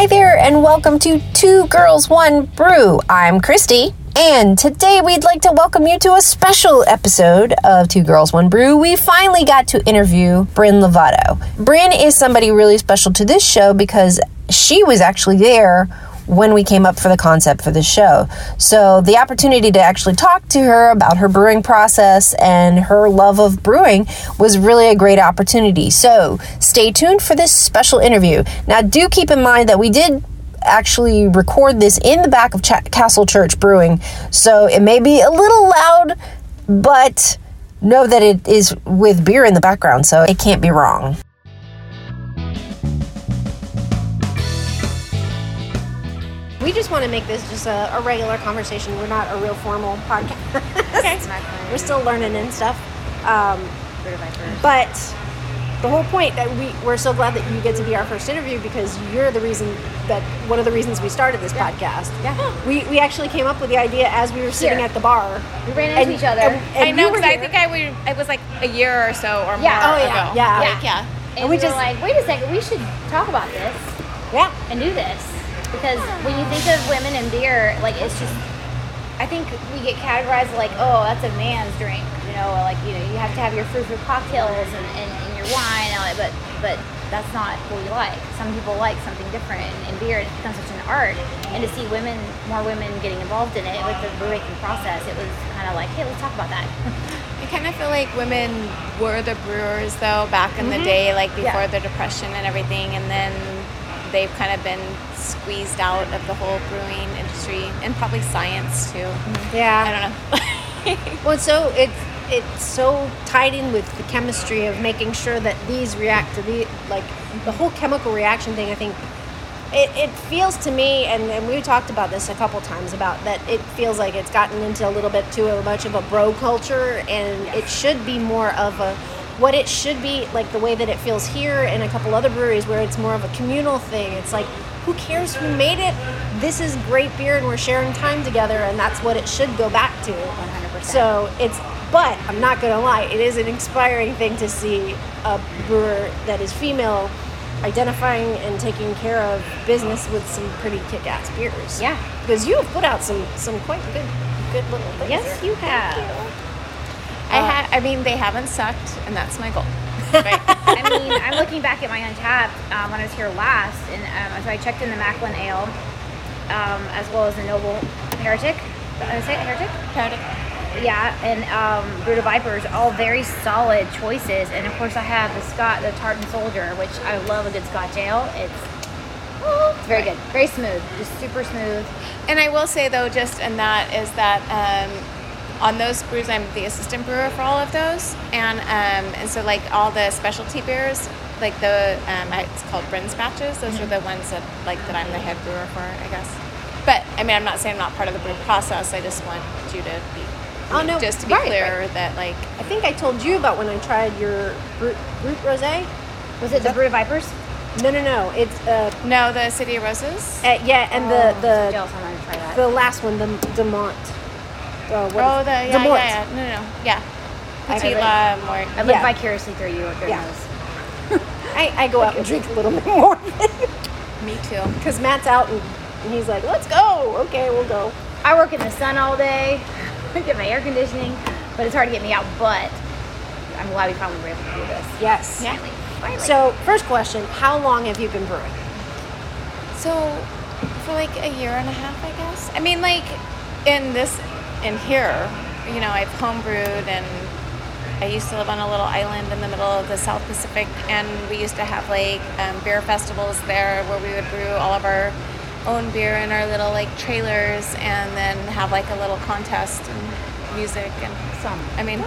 Hi there, and welcome to Two Girls One Brew. I'm Christy, and today we'd like to welcome you to a special episode of Two Girls One Brew. We finally got to interview Bryn Lovato. Bryn is somebody really special to this show because she was actually there when we came up for the concept for the show. So the opportunity to actually talk to her about her brewing process and her love of brewing was really a great opportunity. So stay tuned for this special interview. Now, do keep in mind that we did actually record this in the back of Ch- Castle Church Brewing, so it may be a little loud, but know that it is with beer in the background, so it can't be wrong. We just want to make this just a, a regular conversation. We're not a real formal podcast. Okay. We're still learning and stuff. Um, but the whole point that we we're so glad that you get to be our first interview because you're the reason that one of the reasons we started this podcast. Yeah. We we actually came up with the idea as we were sitting Here. at the bar. We ran into each other. and- and I know you because I think I would. It was like a year or so or Yeah. more Oh, yeah, ago. yeah. Like, yeah. And we we, just- were like, wait a second, we should talk about this yeah. and do this. Because when you think of women and beer, like it's just, I think we get categorized like, oh, that's a man's drink. You know, like, you know, you have to have your fruit fruit cocktails and, and, and your wine, and all that, but, but that's not what we like. Some people like something different and, beer, it becomes such an art. And to see women, more women getting involved in it with the brew making process, it was kind of like, hey, let's talk about that. I kind of feel like women were the brewers though back in the day, like Mm-hmm. Yeah. before the depression and everything, and then they've kind of been squeezed out of the whole brewing industry and probably science too. Yeah. I don't know. Well, so it's it's so tied in with the chemistry of making sure that these react to the like the whole chemical reaction thing. I think it, it feels to me, and, and we talked about this a couple times about that. It feels like it's gotten into a little bit too much of a bro culture, and it should be more of a what it should be like the way that it feels here and a couple other breweries where it's more of a communal thing. It's like who cares who made it? This is great beer, and we're sharing time together, and that's what it should go back to. 100%. So it's, but I'm not gonna lie, it is an inspiring thing to see a brewer that is female identifying and taking care of business with some pretty kick-ass beers. Yeah. because you have put out some some quite good good little things. Yes, there. you have. I mean, they haven't sucked, and that's my goal. Right. I mean, I'm looking back at my Untappd um, when I was here last, and um, so I checked in the Macklin Ale, um, as well as the Noble Heretic. Did I say it? Heretic? Yeah, and um, Brutal Vipers, all very solid choices. And of course, I have the Scott, the Tartan Soldier, which I love a good Scotch ale. It's, it's very good, very smooth, just super smooth. And I will say though, just in that is that um, on those brews, I'm the assistant brewer for all of those, and um, and so like all the specialty beers, like the um, I- it's called Bryn's batches. Those are the ones that like that I'm the head brewer for, I guess. But I mean, I'm not saying I'm not part of the brew process. I just want you to be. Oh, no, just to be right, clear that like I think I told you about when I tried your brute, brute rosé. Was it the Brutal Vipers? No, no, no. It's uh, no, the City of Roses. uh yeah, and Oh, the so the jealous, I'm gonna try that. the last one, the Demont. Uh, what Oh, the yeah, Demort. yeah, yeah, no, no, no, yeah. I- I Petit read- Mort. I live yeah. vicariously through you during Yeah. I, I go out and drink a little bit more Me too. because Matt's out and, and he's like, "Let's go." Okay, we'll go. I work in the sun all day, I get my air conditioning, but it's hard to get me out. But I'm glad we finally were able to do this. Yes. Yeah. Finally, finally. So, first question: How long have you been brewing? So, for like a year and a half, I guess. I mean, like in this, in here, you know, I've homebrewed and I used to live on a little island in the middle of the South Pacific, and we used to have like um, beer festivals there where we would brew all of our own beer in our little like trailers, and then have like a little contest and music and some. I mean,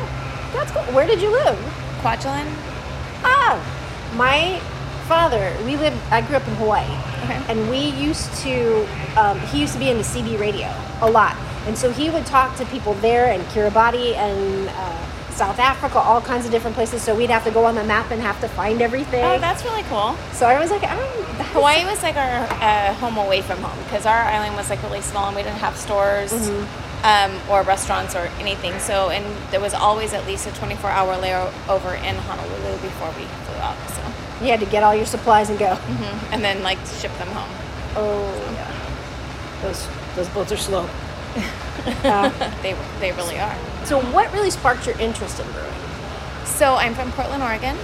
That's cool. Where did you live? Kwajalein. Ah, my father. We lived. I grew up in Hawaii, Okay. and we used to. Um, he used to be into CB radio a lot, and so he would talk to people there in Kiribati and uh, South Africa, all kinds of different places. So we'd have to go on the map and have to find everything. Oh, that's really cool. so I was like, I Hawaii was like our uh, home away from home because our island was like really small and we didn't have stores um, or restaurants or anything. So, and there was always at least a 24 hour layover in Honolulu before we flew out. So, You had to get all your supplies and go. and then like ship them home. Oh, yeah. Those those boats are slow. Uh, They they really are. so, what really sparked your interest in brewing? So I'm from Portland, Oregon,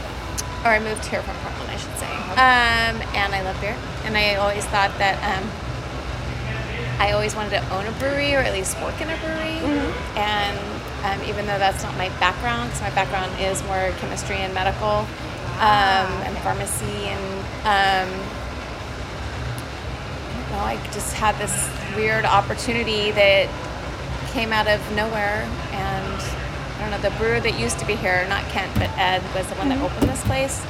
or I moved here from Portland, I should say. Um, and I love beer, and I always thought that um, I always wanted to own a brewery or at least work in a brewery. And um, even though that's not my background, because my background is more chemistry and medical um, and pharmacy, and um, I know, I just had this weird opportunity that came out of nowhere and I don't know, the brewer that used to be here, not Kent, but Ed was the one that opened this place.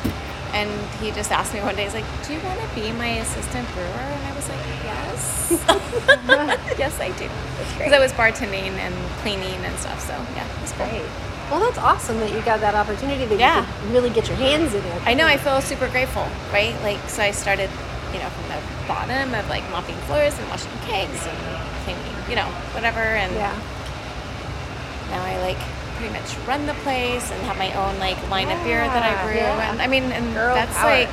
And he just asked me one day, he's like, Do you want to be my assistant brewer? And I was like, Yes. yes, I do. Because I was bartending and cleaning and stuff. So, yeah, it was great. Well, that's awesome that you got that opportunity that Yeah. you could really get your hands in it. I know, I feel super grateful, right? Like, so I started, you know, from the bottom of like mopping floors and washing kegs and cleaning, you know, whatever. And Yeah. now I like pretty much run the place and have my own like line of beer that I brew. yeah. And I mean, and Girl that's power. like,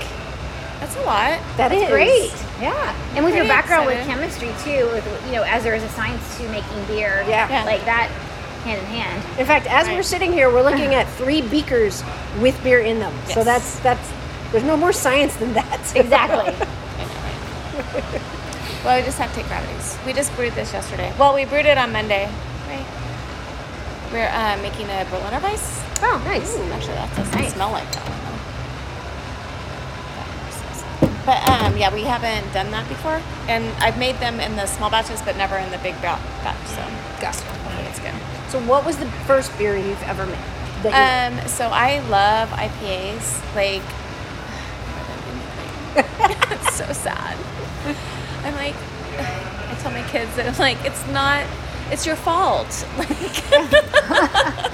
that's a lot. That is Great. Yeah. And with your Pretty background with chemistry too, with you know, as there is a science to making beer. Yeah. Yeah. Like that hand in hand. In fact, as we're sitting here, we're looking at three beakers with beer in them. So that's that's there's no more science than that. Exactly. I know, right? well, we just have to take gravities. We just brewed this yesterday. Well, we brewed it on Monday, right? We're uh, making a Berliner Weiss. oh, nice. Actually, that doesn't Nice. smell like that one though. But um, yeah, we haven't done that before, and I've made them in the small batches, but never in the big batch. So Gotcha. So, what was the first beer you've ever made? Um, so I love IPAs. Like, so sad. I'm like, I tell my kids that I'm like, it's not, it's your fault. Like,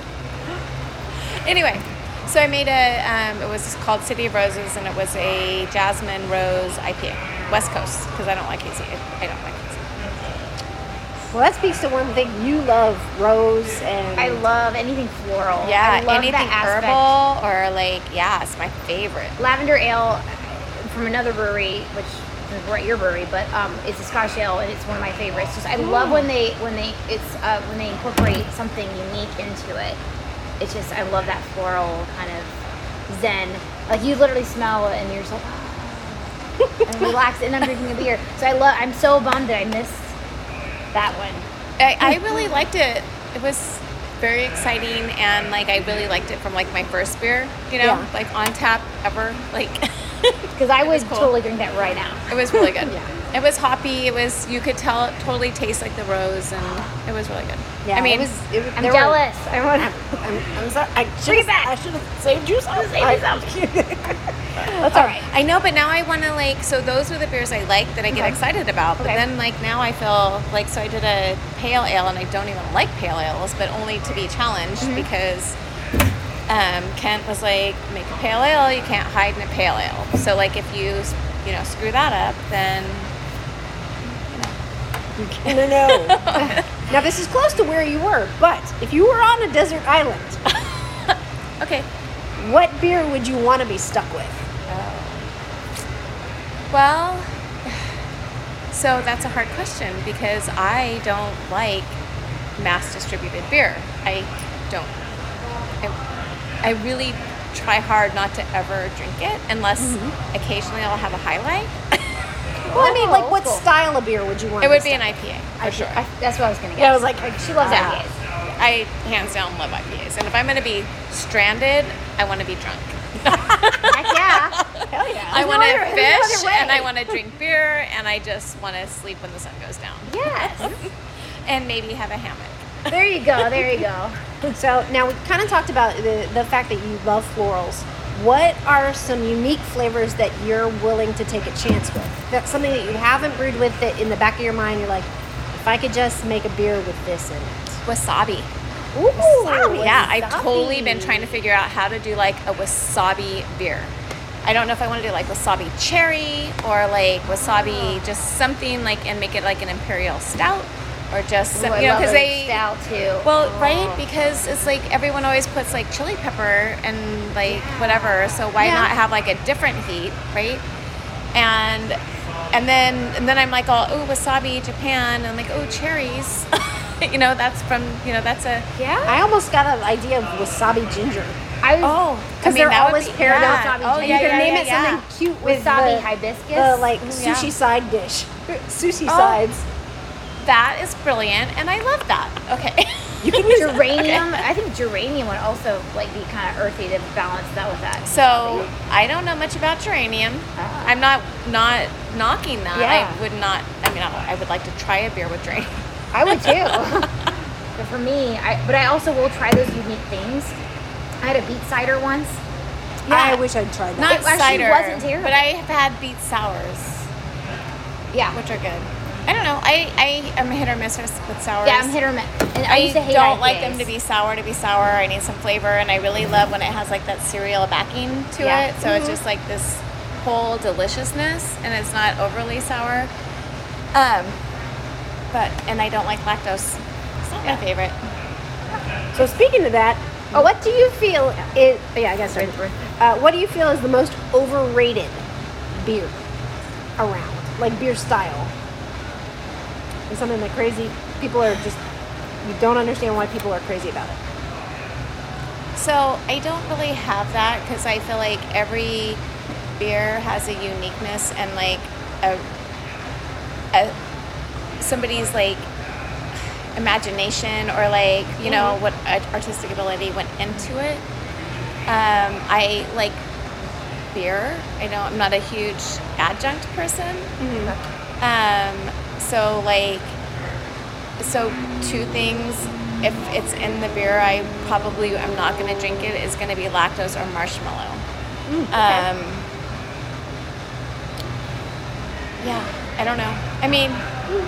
anyway, so I made a, um, it was called City of Roses, and it was a jasmine rose IPA, West Coast, because I don't like hazy. I don't like hazy. You, well, that speaks to one thing you love, rose and I love anything floral. Yeah, I love anything that herbal or like, yeah, it's my favorite. lavender ale from another brewery, which is right your brewery, but um, it's a Scotch ale and it's one of my favorites. Just I love when they when they it's uh, when they incorporate something unique into it. It's just I love that floral kind of zen. Like you literally smell it and you're just like "Ah," and relax and I'm drinking a beer. So I love. I'm so bummed that I missed that one. I, I really liked it. It was very exciting, and like I really liked it from like my first beer. You know, Yeah. like on tap ever. Like Because I It was would cool. totally drink that right now. it was really good. Yeah. It was hoppy. It was you could tell it totally tastes like the rose, and it was really good. Yeah, I mean, it was. It, I'm there were- jealous. I want to. I'm, I'm sorry. I should Bring it back. I should have saved you some. Save I- yourself. That's all right. I know, but now I want to like. So those were the beers I like that I get Okay. excited about. But Okay. then like now I feel like so I did a pale ale, and I don't even like pale ales, but only to be challenged Mm-hmm. because um, Kent was like, make a pale ale, you can't hide in a pale ale. So like if you you know screw that up, then No, no. now this is close to where you were, but if you were on a desert island, okay. what beer would you want to be stuck with? Well, so that's a hard question because I don't like mass distributed beer. I don't. I, I really try hard not to ever drink it unless Mm-hmm. occasionally I'll have a highlight. Well, I mean, like, what cool. style of beer would you want? It would be be an IPA for I, sure. I, that's what I was gonna get. Yeah, I was like, she loves ah. IPAs. I hands down love IPAs, and if I'm going to be stranded, I want to be drunk. Heck yeah. Hell yeah. I want to no fish, other and I want to drink beer, and I just want to sleep when the sun goes down, Yes. and maybe have a hammock. There you go. There you go. So now we kind of talked about the, the fact that you love florals. What are some unique flavors that you're willing to take a chance with? That's something that you haven't brewed with that in the back of your mind you're like, if I could just make a beer with this in it. Wasabi. Ooh, Wasabi. Yeah, I've totally been trying to figure out how to do like a wasabi beer. I don't know if I want to do like wasabi cherry or like wasabi oh. just something like and make it like an imperial stout or just some, Ooh, you know because they stout too. well Oh. right because it's like everyone always puts like chili pepper and like whatever so why Yeah. not have like a different heat right and and then and then I'm like, oh, oh, wasabi, Japan, and I'm like, oh, cherries. you know, that's from you know, that's a Yeah. I almost got an idea of wasabi ginger. I was oh, Because I mean, they're always be- paired yeah. up. Oh yeah, you can yeah, name yeah, it yeah. something cute with wasabi the, hibiscus. the like mm, Ooh, yeah. sushi side dish, sushi Oh. sides. That is brilliant, and I love that. Okay. You can use geranium. I think geranium would also like be kind of earthy to balance that with that. So I don't know much about geranium. Ah. I'm not not knocking that. Yeah. I would not. I mean, I I would like to try a beer with geranium. I would too. but for me, I but I also will try those unique things. I had a beet cider once. Yeah, I wish I'd tried that. Not It cider, wasn't terrible. but I have had beet sours, Yeah. which are good. I don't know. I I am a hit or miss with with sours. Yeah, I'm hit or miss. And I, I used to hate don't like them to be sour to be sour. I need some flavor, and I really love when it has like that cereal backing to Yeah. it. So it's just like this whole deliciousness, and it's not overly sour. Um, but and I don't like lactose. It's not my favorite. So speaking of that, Oh. what do you feel is? Yeah, I guess. Sorry. Uh, what do you feel is the most overrated beer around, like beer style? Something that crazy people are just you don't understand why people are crazy about it. So I don't really have that because I feel like every beer has a uniqueness and like a, a somebody's like imagination or like you know what artistic ability went into it. Um, I like beer. I know I'm not a huge adjunct person. Um, so like so two things if it's in the beer i probably am not going to drink it is going to be lactose or marshmallow. Um, yeah i don't know. I mean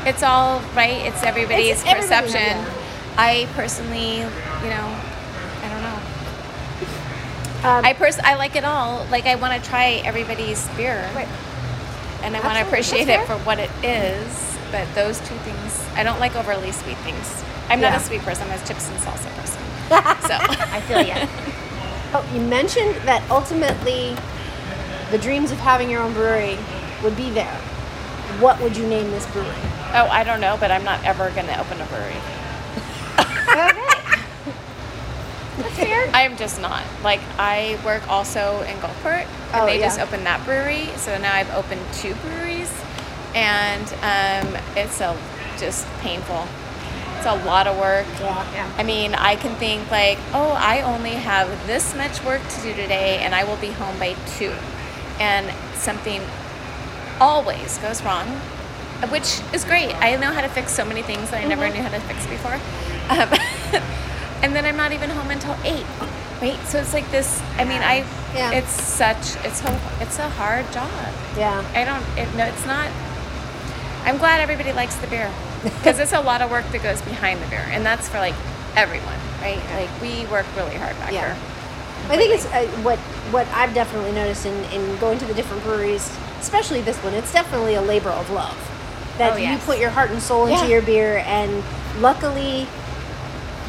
it's all right it's everybody's It's everybody, perception. yeah. i personally you know i don't know. Um, i pers- i like it all like i want to try everybody's beer. Right. and i want to appreciate it for what it is but those two things i don't like overly sweet things i'm not a sweet person i'm a chips and salsa person so I feel you. Oh, you mentioned that ultimately the dreams of having your own brewery would be there. What would you name this brewery? oh i don't know but i'm not ever going to open a brewery okay. That's fair. i'm just not like i work also in gulfport and Oh, they yeah. just opened that brewery so now i've opened two breweries and um, it's a just painful it's a lot of work Yeah. Yeah. I mean, I can think like, oh, I only have this much work to do today and I will be home by two. And something always goes wrong, which is great. I know how to fix so many things that I never knew how to fix before. Um, and then I'm not even home until eight. Right? So it's like this. I mean, I. Yeah. It's such. It's so. It's a hard job. Yeah. I don't. It, no, it's not. I'm glad everybody likes the beer because it's a lot of work that goes behind the beer, and that's for like everyone, right? Like we work really hard back Yeah. here. I think it's uh, what what I've definitely noticed in, in going to the different breweries, especially this one. It's definitely a labor of love. That Oh, you put your heart and soul into Yeah. your beer, and luckily,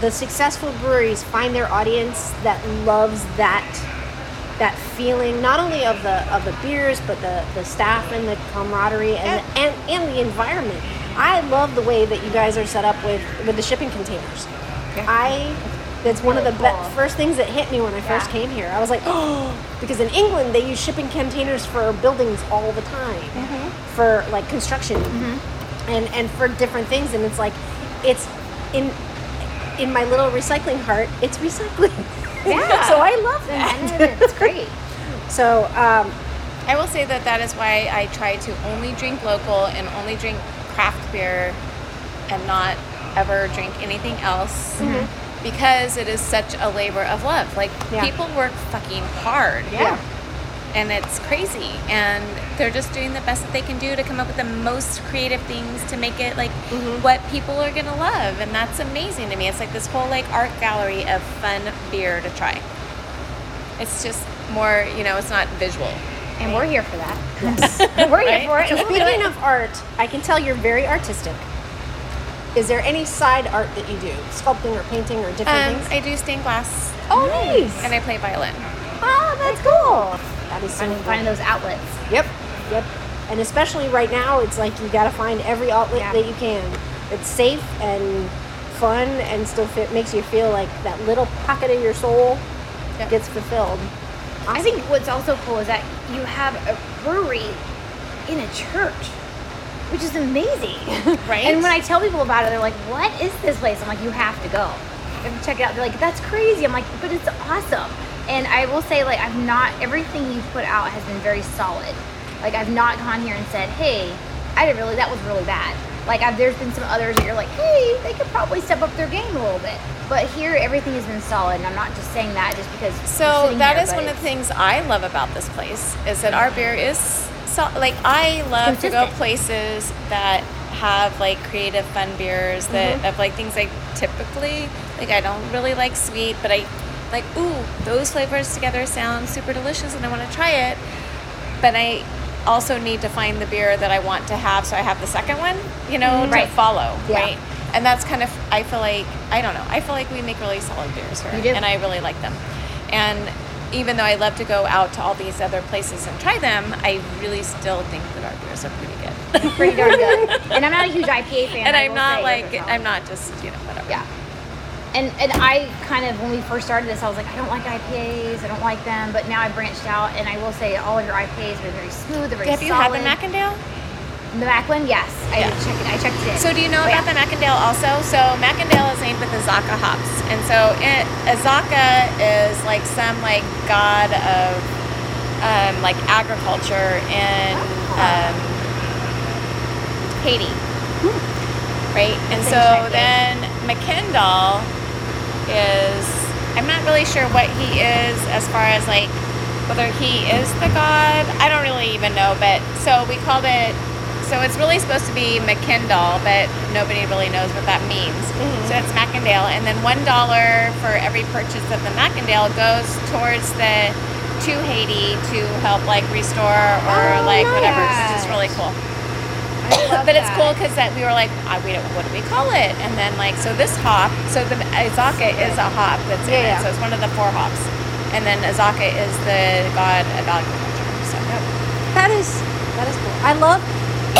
the successful breweries find their audience that loves that that feeling, not only of the of the beers, but the the staff and the camaraderie and the, and, and the environment. I love the way that you guys are set up with with the shipping containers. I that's one of the Really be- first things that hit me when I first came here. I was like, oh, because in England they use shipping containers for buildings all the time Mm-hmm. for like construction and and for different things, and it's like it's in in my little recycling heart, it's recycling. Yeah. so I love And that. it's great. So um, I will say that that is why I try to only drink local and only drink craft beer and not ever drink anything else because it is such a labor of love. Like Yeah. people work fucking hard. Yeah. And it's crazy. And they're just doing the best that they can do to come up with the most creative things to make it like what people are gonna love. And that's amazing to me. It's like this whole like art gallery of fun beer to try. It's just more, you know, it's not visual. And we're here for that. Yes. we're here Right? for it. We'll Speaking it. of art, I can tell you're very artistic. Is there any side art that you do, sculpting or painting or different Um, things? I do stained glass oh, nice. and I play violin. oh, that's cool. That is so cool. those outlets. Yep. Yep. and especially right now, it's like you got to find every outlet Yeah. that you can. It's safe and fun, and still fit, makes you feel like that little pocket of your soul Yep. gets fulfilled. I think what's also cool is that you have a brewery in a church, which is amazing. Right? And when I tell people about it, they're like, "What is this place?" I'm like, "You have to go. To check it out." They're like, "That's crazy." I'm like, "But it's awesome." And I will say, like, I've not everything you've put out has been very solid. Like, I've not gone here and said, "Hey, I didn't really. That was really bad." Like, I've, there's been some others that you're like, "Hey, they could probably step up their game a little bit." But here, everything has been solid, and I'm not just saying that just because. So that here, is one of the things I love about this place is that our beer is so, like I love to go places that have like creative fun beers that Mm-hmm. have like things I typically like I don't really like sweet but I like ooh those flavors together sound super delicious and I want to try it but I also need to find the beer that I want to have so I have the second one you know to Mm-hmm. Right. follow Yeah. right and that's kind of I feel like I don't know I feel like we make really solid beers here and I really like them and even though I love to go out to all these other places and try them I really still think that our beers are pretty good pretty darn good. And I'm not a huge IPA fan. and I'm not like I'm not just you know whatever Yeah. And and I kind of when we first started this, I was like, I don't like IPAs. I don't like them. But now I branched out, and I will say all of your IPAs are very smooth. They're very have you had solid. the Macandale The Macklin, yes. I Yeah. did check it. I checked it. So do you know But about yeah. the Macandale also? So Macandale is named with the Azacca hops, and so it, Azaka is like some like god of um, like agriculture in Ah. um, Haiti, right? And so then McKendall is I'm not really sure what he is as far as like whether he is the god. I don't really even know, but so we called it. So it's really supposed to be McKendall, but nobody really knows what that means. So it's Macandale, and then one dollar for every purchase of the Macandale goes towards the to Haiti to help like restore or Oh, like whatever, which is nice. really cool But it's cool because that we were like, ah, we don't, what do we call it? And then like, so this hop, so the Azacca is a hop that's in Yeah, yeah. it, so it's one of the four hops, and then Azaka is the god of agriculture. So That is that is cool. I love,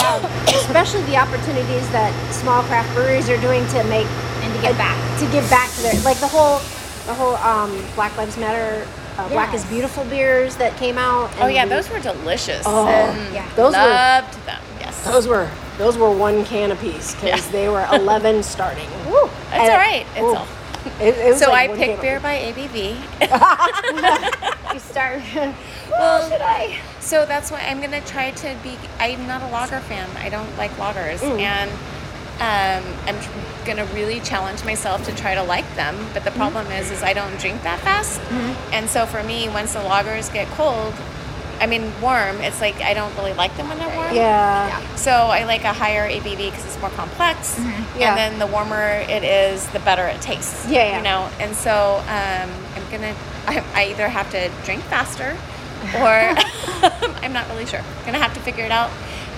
um, especially the opportunities that small craft breweries are doing to make and to get uh, back. to give back to their like the whole the whole um, Black Lives Matter, uh, Black is Beautiful beers that came out. oh yeah, those were delicious. Oh, and yeah. Those were loved them. Those were those were one can a piece because Yeah. they were eleven starting. Woo. That's And- all right. It's all. It, it So like I pick beer by ABV. You start. Well, should I? So that's why I'm gonna try to be. I'm not a lager fan. I don't like lagers, Mm. and um, I'm tr- gonna really challenge myself to try to like them. But the problem is, is I don't drink that fast, and so for me, once the lagers get cold, I mean warm, it's like I don't really like them when they're warm. Yeah. So I like a higher ABV because it's more complex, Yeah. and then the warmer it is, the better it tastes. Yeah, yeah. You know, and so um, I'm gonna. I, I either have to drink faster, or I'm not really sure. Gonna have to figure it out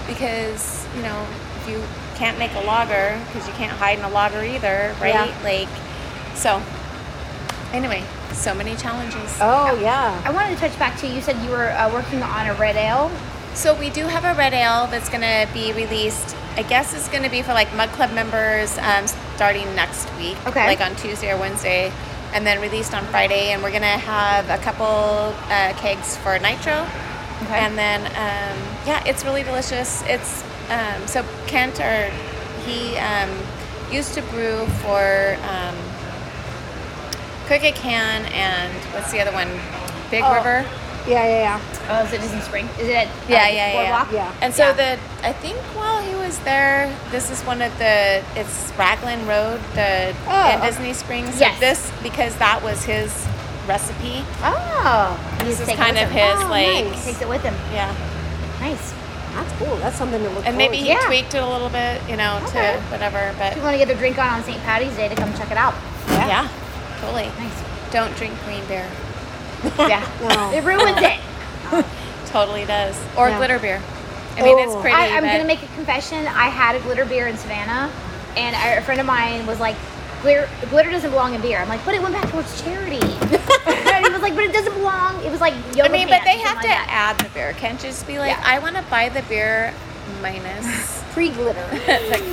because you know if you can't make a lager because you can't hide in a lager either, right? Yeah. Like, so. Anyway, so many challenges. Oh yeah. I wanted to touch back to you said you were uh, working on a red ale. So we do have a red ale that's going to be released. I guess it's going to be for like Mug Club members um, starting next week, Okay. like on Tuesday or Wednesday, and then released on Friday. And we're going to have a couple uh, kegs for Nitro, Okay. and then um, yeah, it's really delicious. It's um, so Kent or he um, used to brew for um, Crooked Can and what's the other one? Big Oh. River. Yeah, yeah, yeah. Oh, is it Disney Spring? Is it at Yeah, uh, yeah, yeah, Boardwalk? yeah. And so Yeah. the I think while he was there, this is one of the it's Raglan Road, the Oh. in Disney Springs. So Yes. this because that was his recipe. Oh, he This is kind of him. his Oh, like nice. Takes it with him. yeah. Nice. That's cool. That's something to look. And maybe he forward Yeah. tweaked it a little bit, you know, Okay. to whatever. But If you want to get a drink on on St. Patty's Day to come check it out. yeah. Totally. Nice. Don't drink green beer. Yeah. No. It ruins it. Totally does. Or glitter beer. I mean, it's Oh. pretty. I, I'm but gonna make a confession. I had a glitter beer in Savannah, and I, a friend of mine was like, "Glitter, glitter doesn't belong in beer." I'm like, "But it went back towards charity." and he was like, "But it doesn't belong." It was like yoga I mean, but they have to that. add the beer. Can't just be like, Yeah. I want to buy the beer minus. Pre glitter. like,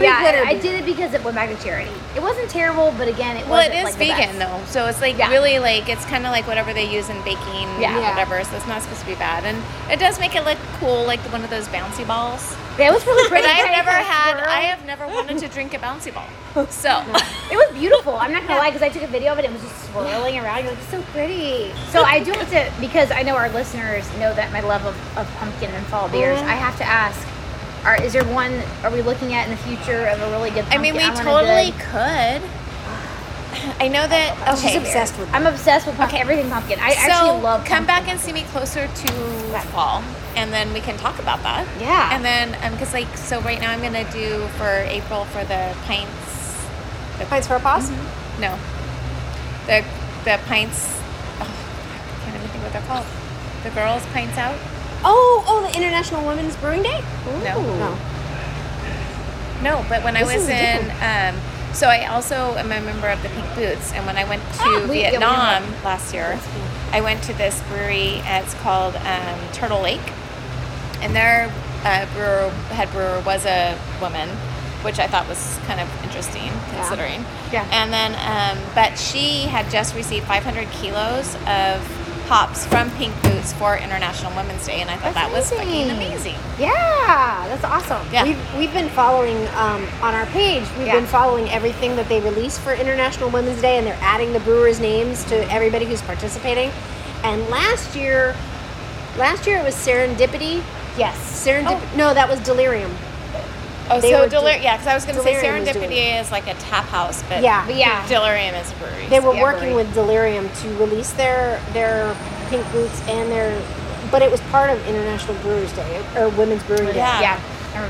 Yeah, I, did it because it went back to charity. It wasn't terrible, but again, it well, it is like vegan though, so it's like Yeah. really like it's kind of like whatever they use in baking, Yeah. Whatever. So it's not supposed to be bad, and it does make it look cool, like one of those bouncy balls. Yeah, it was really But pretty. I've never had. swirl. I have never wanted to drink a bouncy ball. So It was beautiful. I'm not gonna lie, because I took a video of it. It was just swirling around. You're like, it's so pretty. So I do have to, because I know our listeners know that my love of, of pumpkin and fall beers. Mm-hmm. I have to ask: Are is there one? Are we looking at in the future of a really good? I mean, we a totally good- could. I know that. She's Okay. obsessed with I'm obsessed with pumpkin, okay. everything pumpkin. I so actually love. come back and see me closer to fall, and then we can talk about that. Yeah. And then, um, because like, so right now I'm gonna do for April for the pints. The Pints for a pause? No. The the pints. Oh, I can't even think what they're called. The girls pints out. Oh, oh, the International Women's Brewing Day? No. No. No, but when I was in, um, so I also am a member of the Pink Boots, and when I went to Ah, we- yeah, we Vietnam last year, I went to this brewery. It's called um, Turtle Lake, and their uh, brewer, head brewer, was a woman, which I thought was kind of interesting considering. Yeah. And then, um, but she had just received 500 kilos of hops from Pink Boots for International Women's Day, and I thought that That's was fucking amazing. amazing. Yeah, that's awesome. Yeah. We've, we've been following um, on our page. We've Yeah. been following everything that they release for International Women's Day, and they're adding the brewers' names to everybody who's participating. And last year, last year it was Serendipity. Yes. Serendip. No, that was Delirium. Oh, They so Delirium, yeah, because I was going to say Delirium was doing Serendipity is like a tap house, but Yeah. But yeah. Delirium is a brewery. They were Yeah, working brewery. with Delirium to release their their pink boots and their, but it was part of International Brewers Day or Women's Brewing Day. Yeah. Yeah.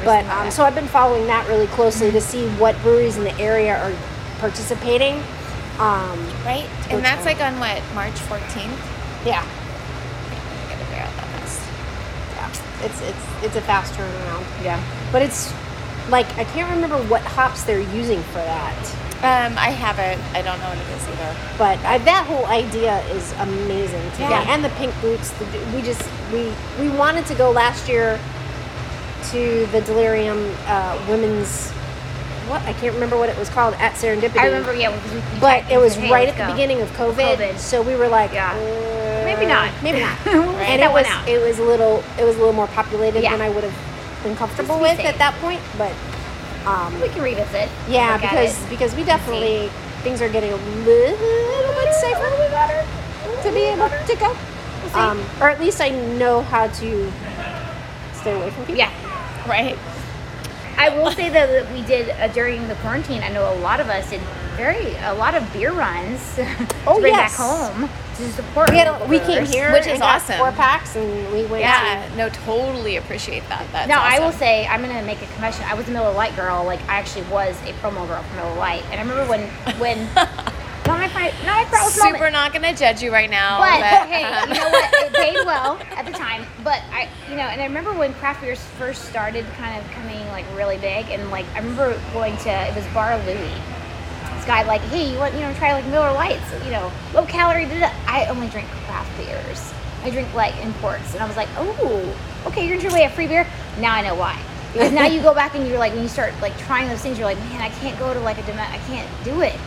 But um, so I've been following that really closely to see what breweries in the area are participating. Um, right, and that's like on what March 14th. yeah, I gotta figure out that yeah, it's it's it's a fast turnaround, yeah. but it's like I can't remember what hops they're using for that. Um, I haven't. I don't know what it is either. But I, that whole idea is amazing to Yeah. me. And the pink boots, the, we just we we wanted to go last year to the Delirium uh, Women's. What I can't remember what it was called at Serendipity. I remember, yeah, we, we but it was said, hey, right at let's the go. beginning of COVID, COVID. so we were like, Yeah. uh, Maybe not. maybe not. We'll and get it was out. it was a little it was a little more populated Yeah. than I would have been comfortable with be at that point. But um, We can revisit. yeah, because because we definitely things are getting a little bit safer to be able to go. We'll see. Um, or at least I know how to stay away from people. yeah. Right. I will say though that we did uh, during the quarantine. I know a lot of us did very a lot of beer runs to Oh, bring yes. back home to support. We, had we came here, Which is awesome. Four packs, and we went. Yeah. No, totally appreciate that. That's Now I will say I'm gonna make a confession. I was a Miller Lite girl. Like I actually was a promo girl for Miller Lite, and I remember when when not my pri- not my proudest super moment. not gonna judge you right now. But but, hey, um, you know what? It paid well at the time. But I, you know, and I remember when craft beers first started, kind of coming like really big, and like I remember going to it was Bar Louie. Guy like, hey, you want you know try like Miller Lites, you know, low calorie. I only drink craft beers. I drink like imports, and I was like, oh, okay, you're gonna away a free beer. Now I know why. Because now you go back and you're like, when you start like trying those things, you're like, man, I can't go to like a demand, I can't do it.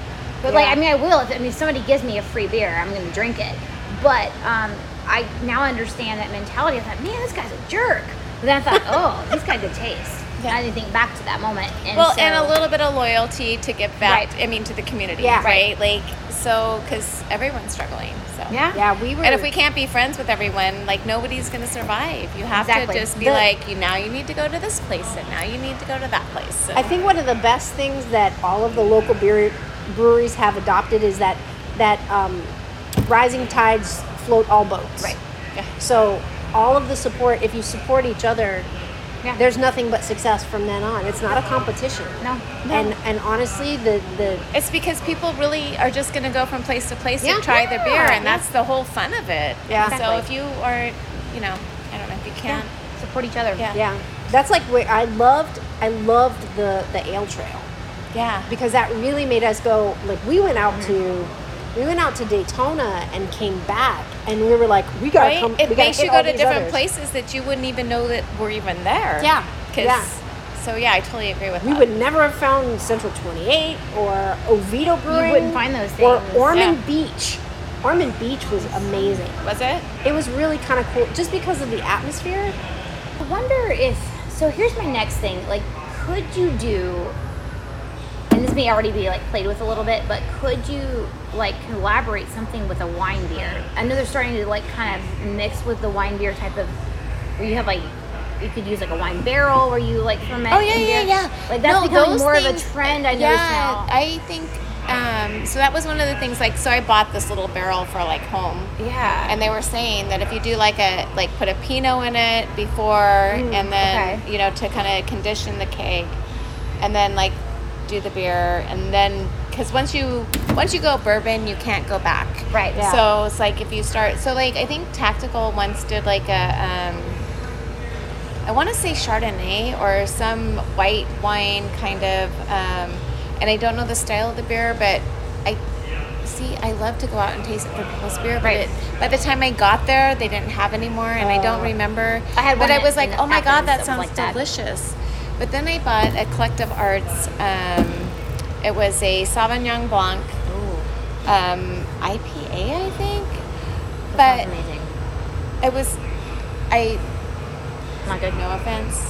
But like, I mean, I will. If, I mean, if somebody gives me a free beer, I'm going to drink it. But um, I now understand that mentality. I thought, man, this guy's a jerk. But then I thought, oh, he's got good taste. And I think back to that moment. And well, so, and a little bit of loyalty to give back. Right. I mean, to the community. Yeah. Right. Like so, because everyone's struggling. So. Yeah. Yeah, we were. And if we can't be friends with everyone, like nobody's gonna survive. You have Exactly. to just be The- like, you now you need to go to this place, and now you need to go to that place. So- I think one of the best things that all of the local beer breweries have adopted is that that um, rising tides float all boats. Right. Yeah. So all of the support, if you support each other, Yeah. there's nothing but success from then on. It's not a competition. No. no. And and honestly, the the It's because people really are just going to go from place to place Yeah. to try their beer, Yeah. and that's the whole fun of it. Yeah. So if you are, you know, I don't know if you can't. support each other. Yeah. yeah, that's like where I loved I loved the the ale trail Yeah. because that really made us go like we went out mm-hmm. to We went out to Daytona and came back, and we were like, we gotta Right? come. it we gotta makes you go to different others. places that you wouldn't even know that were even there. Yeah, 'Cause- yeah. So yeah, I totally agree with We that. would never have found Central 28 or Oviedo Brewing. You wouldn't find those things. Or. Ormond Yeah. Beach. Ormond Beach was amazing. Was it? It was really kind of cool just because of the atmosphere. I wonder if. So here's my next thing. Like, could you do? And this may already be like played with a little bit, but could you like collaborate something with a wine beer? I know they're starting to like kind of mix with the wine beer type of, where you have like. You could use like a wine barrel where you like ferment. Oh yeah, yeah, yeah. Like that's No, becoming more of a trend. I yeah, now. I think. Um, so that was one of the things. Like, so I bought this little barrel for like home. yeah. And they were saying that if you do like a like put a pinot in it before, and then okay. you know to kind of condition the cake and then like do the beer, and then because once you once you go bourbon, you can't go back. Right, yeah. So it's like if you start. So like I think Tactical once did like a. Um, I want to say Chardonnay or some white wine kind of, um, and I don't know the style of the beer, but I see. I love to go out and taste other people's beer, but Right. it, by the time I got there, they didn't have any more, and I don't Oh. remember. I had but I was like, oh my god, that sounds like that. But then I bought a Collective Arts. Um, it was a Sauvignon Blanc um, IPA, I think. That But amazing. it was, I Not good. no offense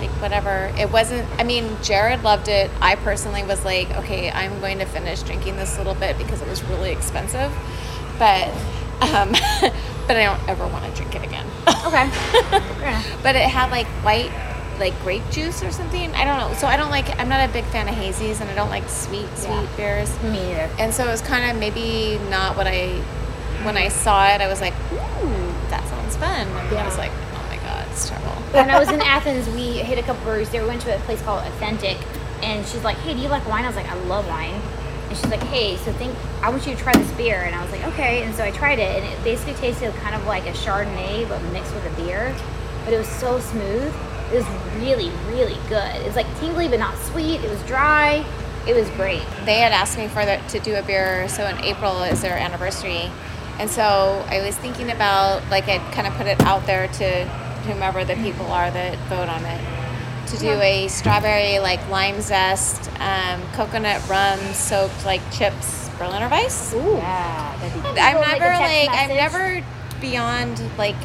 like whatever it wasn't i mean jared loved it i personally was like okay i'm going to finish drinking this little bit because it was really expensive but um but i don't ever want to drink it again Okay. But it had like white like grape juice or something i don't know so i don't like i'm not a big fan of hazies and i don't like sweet sweet Yeah. beers Me neither. and so it was kind of maybe not what i when i saw it i was like ooh that sounds fun and i was like oh my god it's terrible when I was in Athens, we hit a couple breweries there. We went to a place called Athentic, and she's like, "Hey, do you like wine?" I was like, "I love wine." And she's like, "Hey, so think I want you to try this beer." And I was like, "Okay." And so I tried it, and it basically tasted kind of like a Chardonnay but mixed with a beer. But it was so smooth. It was really, really good. It was like tingly but not sweet. It was dry. It was great. they had asked me for the, to do a beer so in april is their anniversary and so i was thinking about like i kind of put it out there to whomever the people are that vote on it to do a strawberry like lime zest um, coconut rum soaked like chips berliner weiss Ooh. Yeah, that'd be i'm People make a never text like i'm never beyond like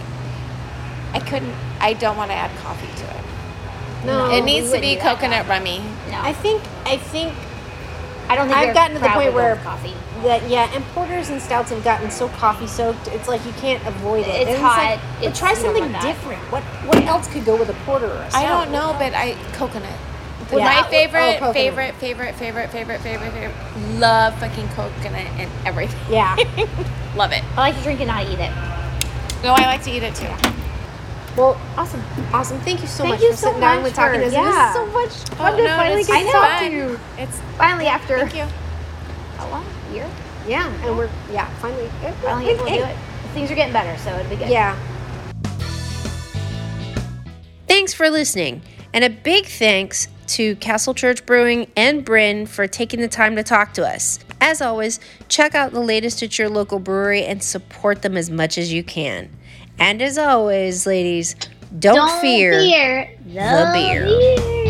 i couldn't i don't want to add coffee to it No, it needs to be coconut rummy No, I think I think I don't think I've gotten to the point where coffee. that yeah, and porters and stouts have gotten so coffee soaked. It's like you can't avoid it. It's And hot. like, but It's- try something different. What what else could go with a porter or a I stout? I don't know, but I coconut. Yeah. My Oh, favorite, coconut. favorite, favorite, favorite, favorite, favorite, favorite. Love fucking coconut and everything. Yeah. Love it. I like to drink it, not eat it. No, I like to eat it too. Well, awesome, awesome. Thank you so Thank much you for so sitting down much and talking to us. yeah. This is so much oh, fun to finally get to talk to you. It's Finally, after thank you. how long? A year? Yeah, and we're yeah finally. Finally able to do it. Things are getting better, so it'll be good. Yeah. Thanks for listening, and a big thanks to Castle Church Brewing and Bryn for taking the time to talk to us. As always, check out the latest at your local brewery and support them as much as you can. And as always, ladies, don't, fear, fear the beer.